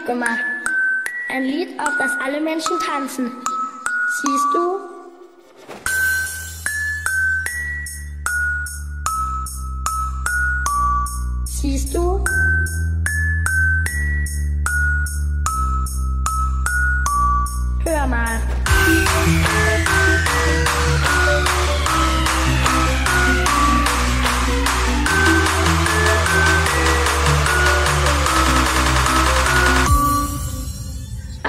Lied gemacht. Ein Lied, auf das alle Menschen tanzen. Siehst du? Siehst du? Hör mal.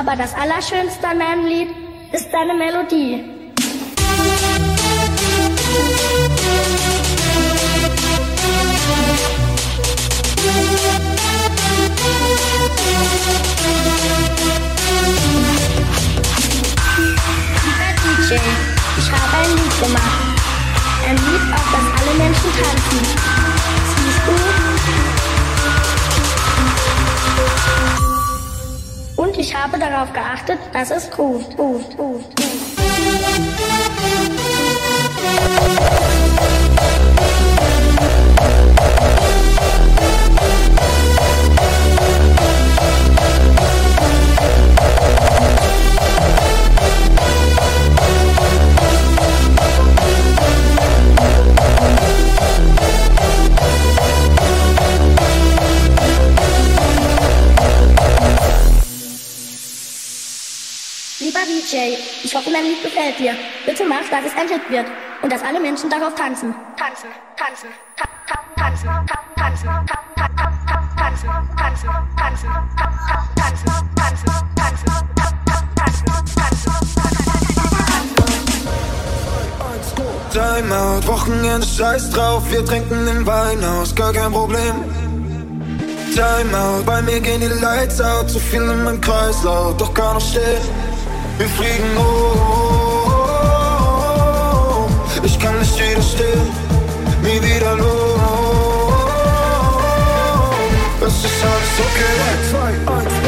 Aber das Allerschönste an meinem Lied ist deine Melodie. Ich habe ein Lied gemacht. Ein Lied, auf das alle Menschen tanzen. Habe darauf geachtet, dass es ruft, ruft, ruft, ruft. Mein Lied gefällt dir. Bitte mach, dass es ein Hit wird und dass alle Menschen darauf tanzen. Tanzen, tanzen, ta ta tanzen, ta tanzen, ta ta ta ta tanzen, tanzen, tanzen, ta ta tanzen, tanzen, tanzen, ta ta tanzen, tanzen, Timeout, Wochenende, scheiß drauf, wir trinken den Wein aus, gar kein Problem. Timeout, bei mir gehen die Lights out, zu viel in meinem Kreislauf, doch gar nicht stehen. Wir fliegen hoch, ich kann nicht widerstehen, nie wieder los. Es ist alles okay. 2, 1,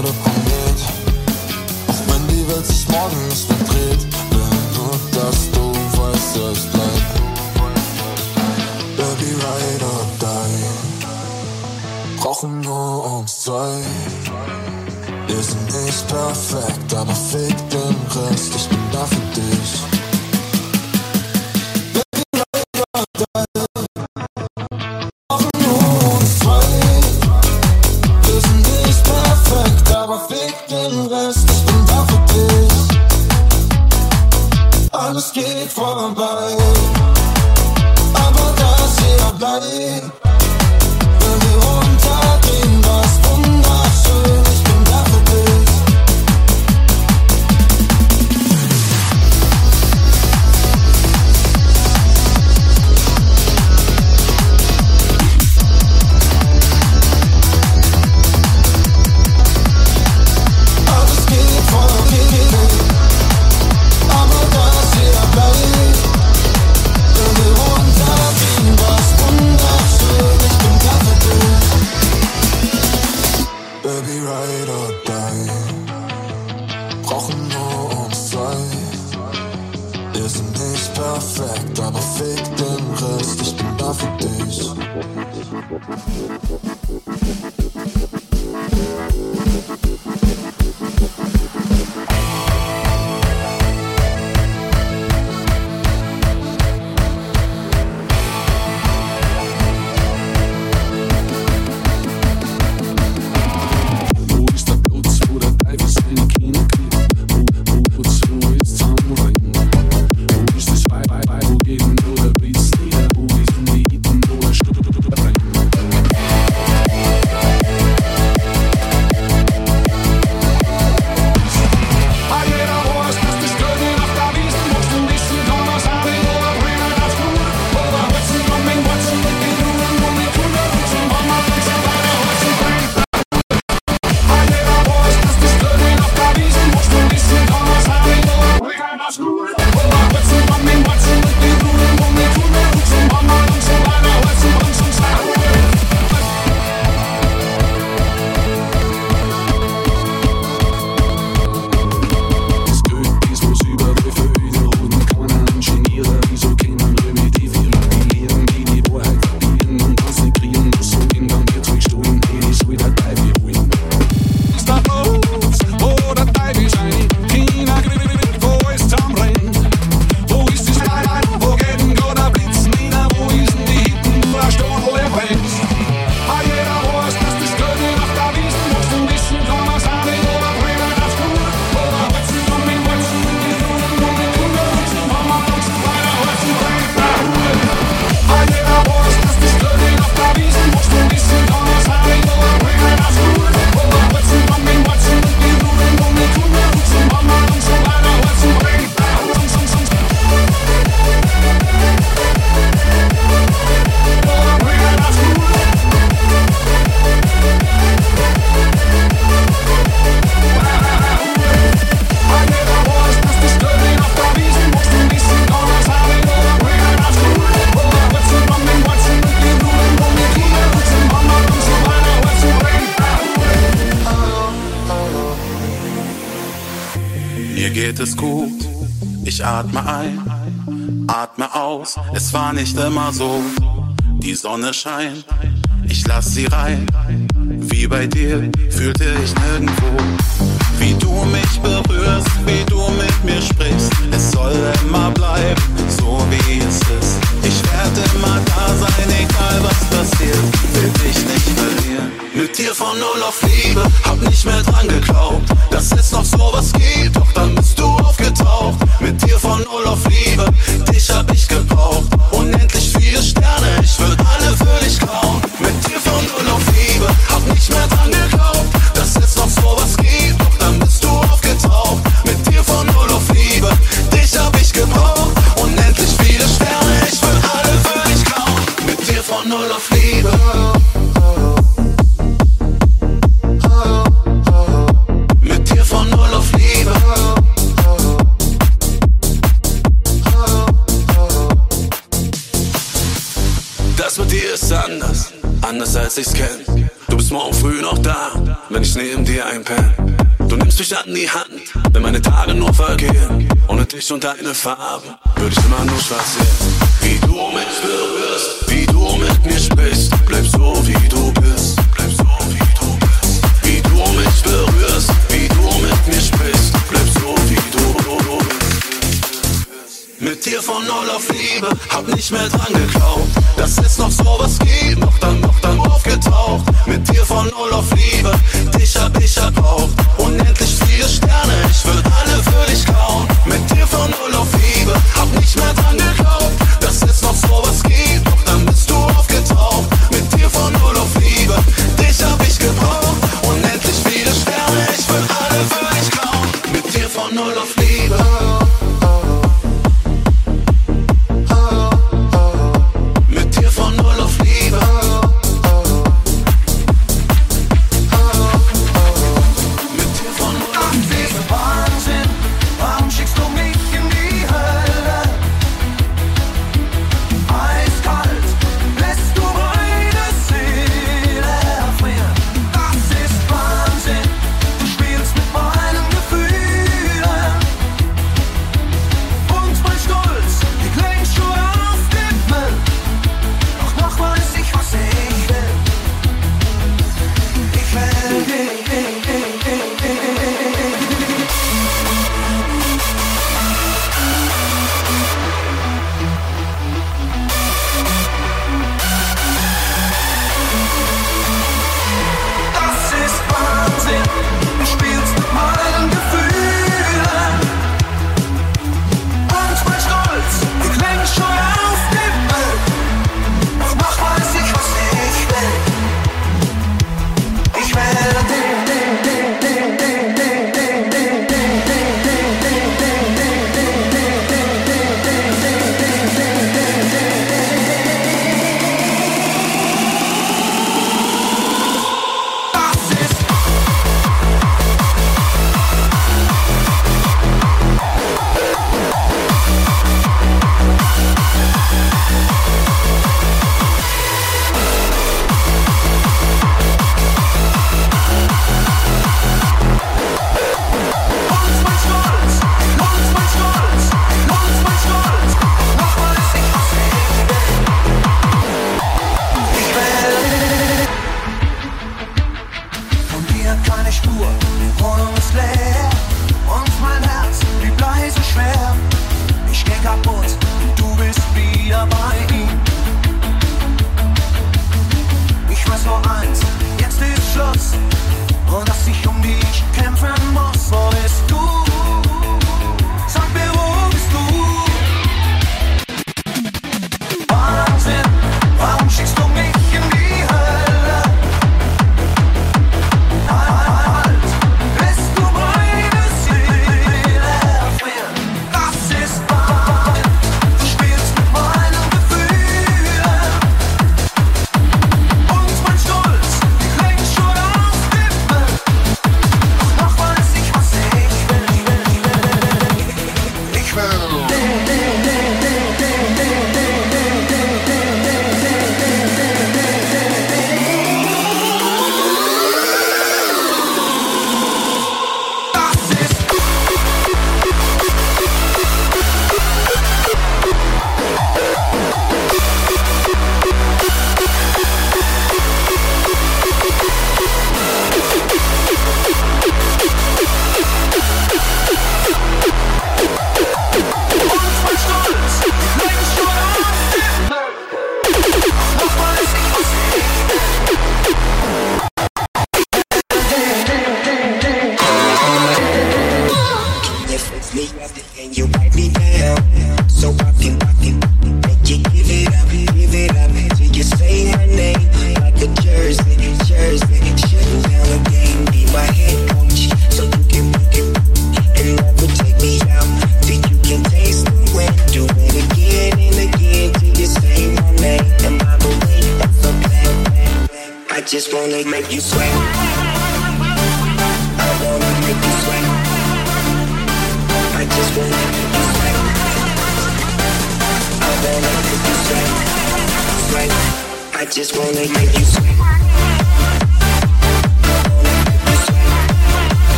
oder Komet. Auch wenn die Welt sich morgen nicht verdreht. Will nur, dass du weißt, ja, ich bleib. Baby, ride or die. Brauchen nur uns zwei. Wir sind nicht perfekt, aber fick den Rest. Ich bin da für dich. Es war nicht immer so. Die Sonne scheint, ich lass sie rein. Wie bei dir fühlte ich nirgendwo. Wie du mich berührst, wie du mit mir sprichst. Es soll immer bleiben, so wie es ist. Ich werde immer da sein, egal was passiert. Will dich nicht verlieren. Mit dir von Null auf Liebe, hab nicht mehr dran geglaubt, dass es noch sowas gibt. Doch dann. Mit dir von an die Hand, wenn meine Tage nur vergehen. Ohne dich und deine Farbe würde ich immer nur schwarz sehen. Wie du mich berührst, wie du mit mir sprichst, bleib so wie du bist. Bleib so wie du bist. Wie du mich berührst, wie du mit mir sprichst, bleib so wie du bist. Mit dir von Null auf Liebe, hab nicht mehr dran geglaubt, dass es noch sowas gibt, noch dann, noch dann aufgetaucht. Mit dir von Null auf Liebe, dich hab ich erbraucht, unendlich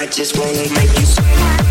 I just wanna make you sweat.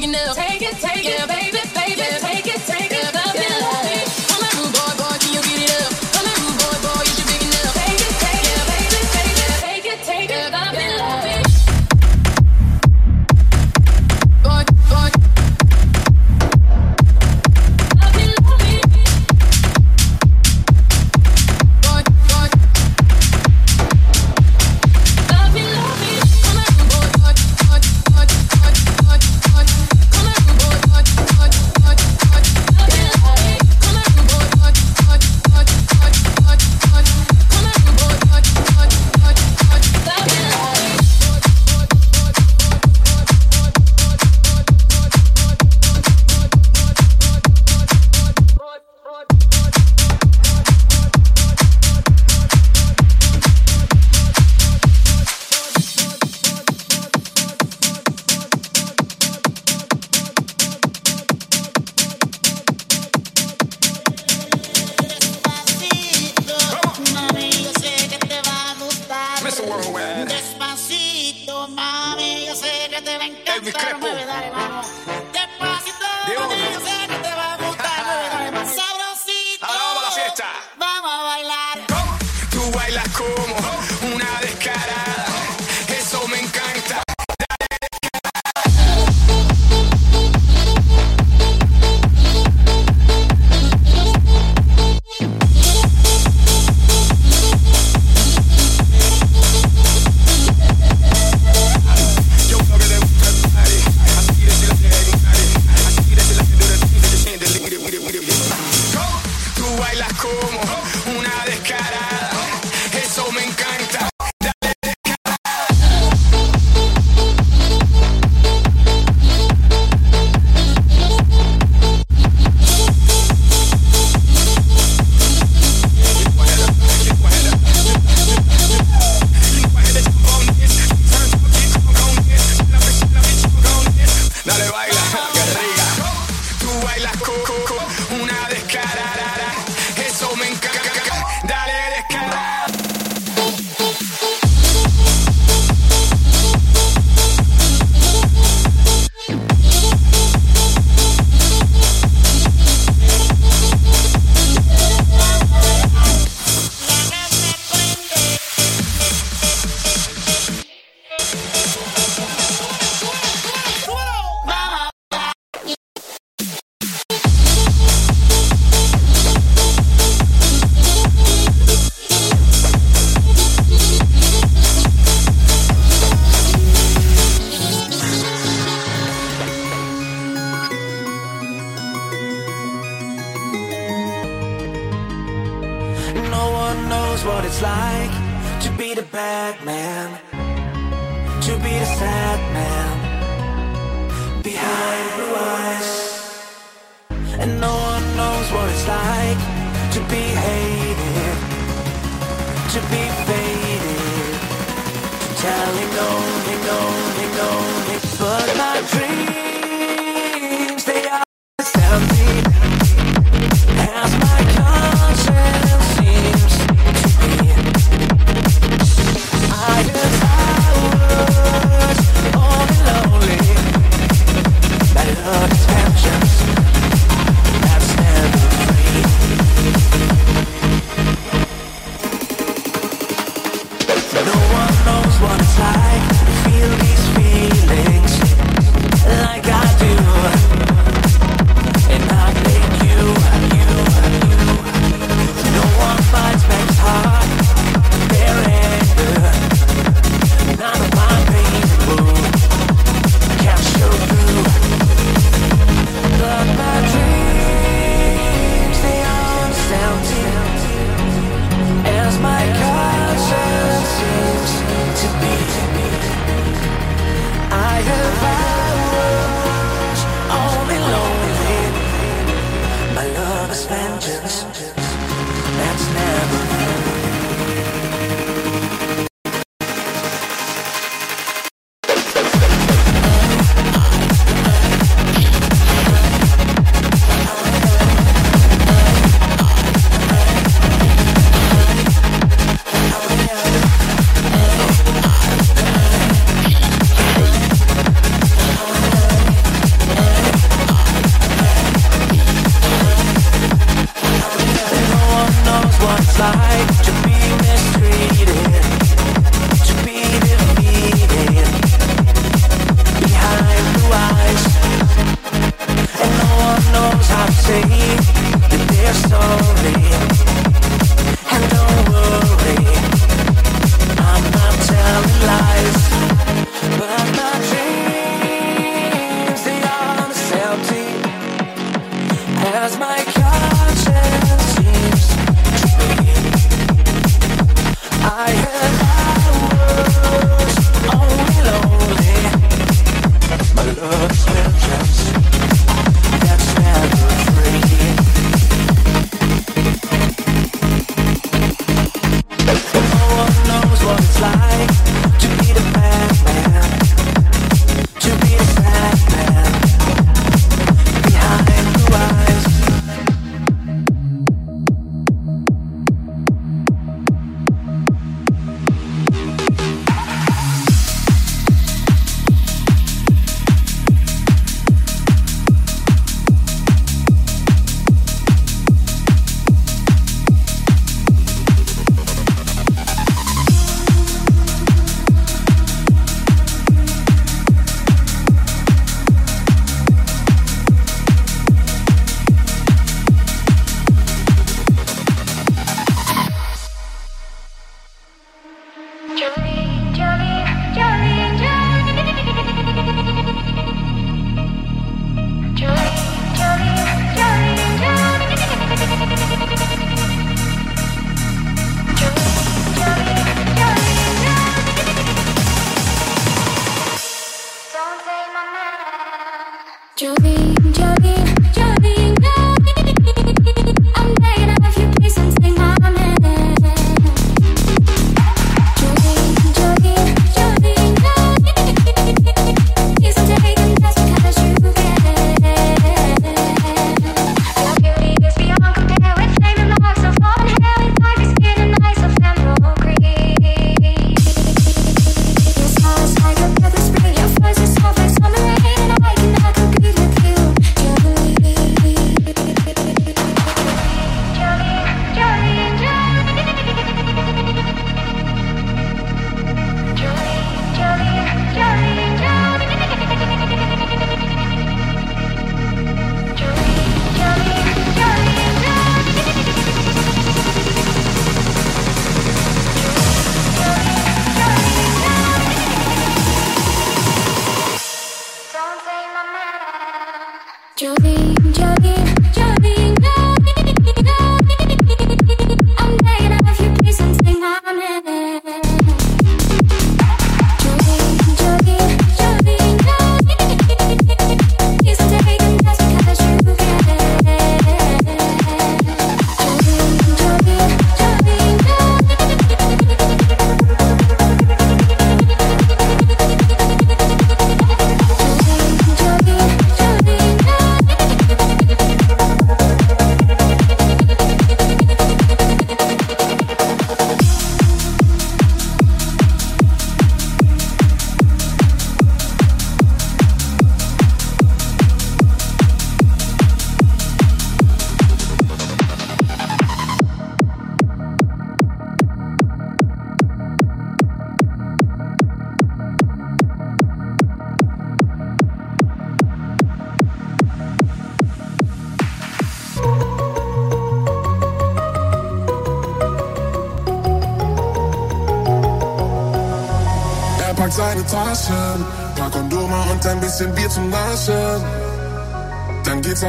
big enough. Take it. telling no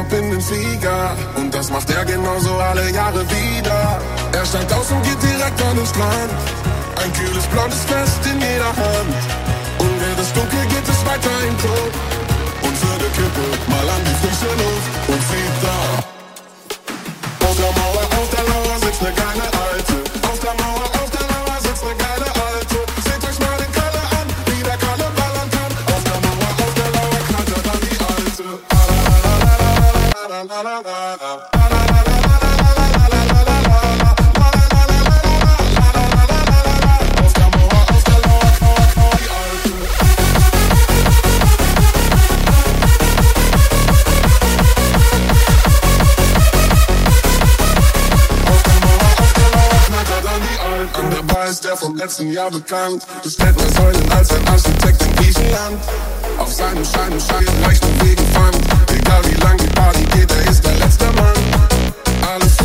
ab bin den Sieger. Und das macht er genauso alle Jahre wieder. Er steigt aus und geht direkt an den Strand. Ein kühles blondes Fest in jeder Hand. Und wird es dunkel, geht es weiter im Club. Und für die Kippe mal an die frische Luft und fliegt da. letzten Jahr bekannt. Ist älter Säulen als ein Architekt in Griechenland. Auf seinem Schein und Schein leicht und Wegen fand. Egal wie lang die Party geht, er ist der letzte Mann. Alles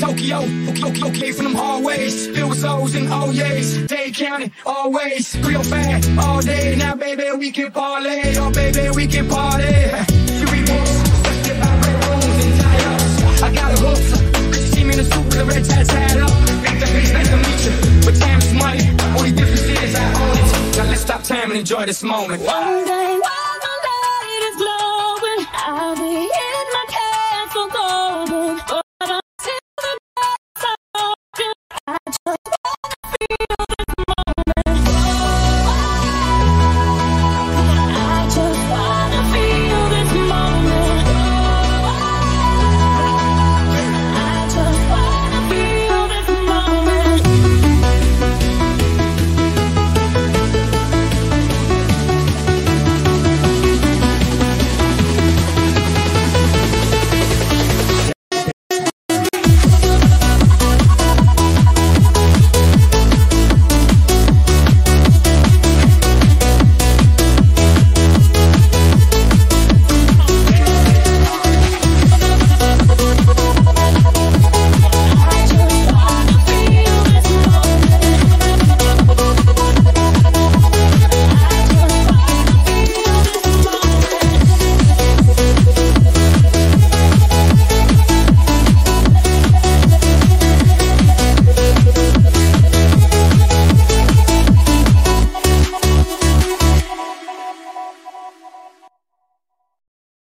Tokyo. Okay, okay, from them hallways. Filled with O's and oh O's. Day counting, always. Real fat, all day. Now, baby, we can parlay. Oh, baby, we can party. Three books, surrounded by red rooms and tie-ups. I got a hook. You see me in a suit with a red tie tied up. Big the face, nice to meet you. But time is money. Only difference is I own it. Now let's stop time and enjoy this moment. One day